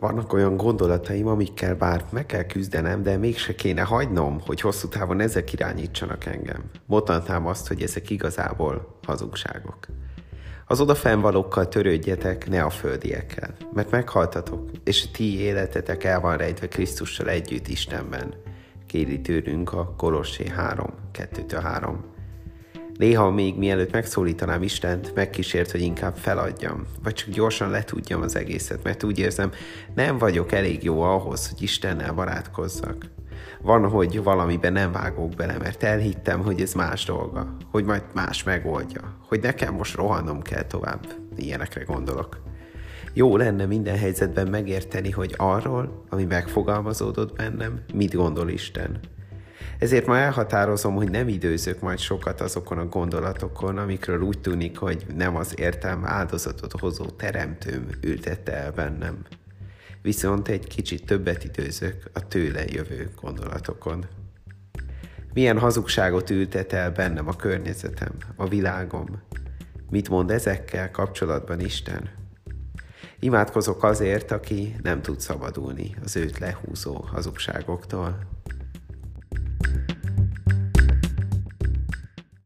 Vannak olyan gondolataim, amikkel bár meg kell küzdenem, de mégse kéne hagynom, hogy hosszú távon ezek irányítsanak engem. Mondhatnám azt, hogy ezek igazából hazugságok. Az odafennvalókkal törődjetek, ne a földiekkel, mert meghaltatok, és a ti életetek el van rejtve Krisztussal együtt Istenben. Kéri tőlünk a Kolossé 3, 2-3. Néha még mielőtt megszólítanám Istent, megkísért, hogy inkább feladjam, vagy csak gyorsan letudjam az egészet, mert úgy érzem, nem vagyok elég jó ahhoz, hogy Istennel barátkozzak. Van, hogy valamiben nem vágok bele, mert elhittem, hogy ez más dolga, hogy majd más megoldja, hogy nekem most rohannom kell tovább. Ilyenekre gondolok. Jó lenne minden helyzetben megérteni, hogy arról, ami megfogalmazódott bennem, mit gondol Isten ezért ma elhatározom, hogy nem időzök majd sokat azokon a gondolatokon, amikről úgy tűnik, hogy nem az értelme áldozatot hozó teremtőm ültette el bennem. Viszont egy kicsit többet időzök a tőle jövő gondolatokon. Milyen hazugságot ültet el bennem a környezetem, a világom? Mit mond ezekkel kapcsolatban Isten? Imádkozok azért, aki nem tud szabadulni az őt lehúzó hazugságoktól.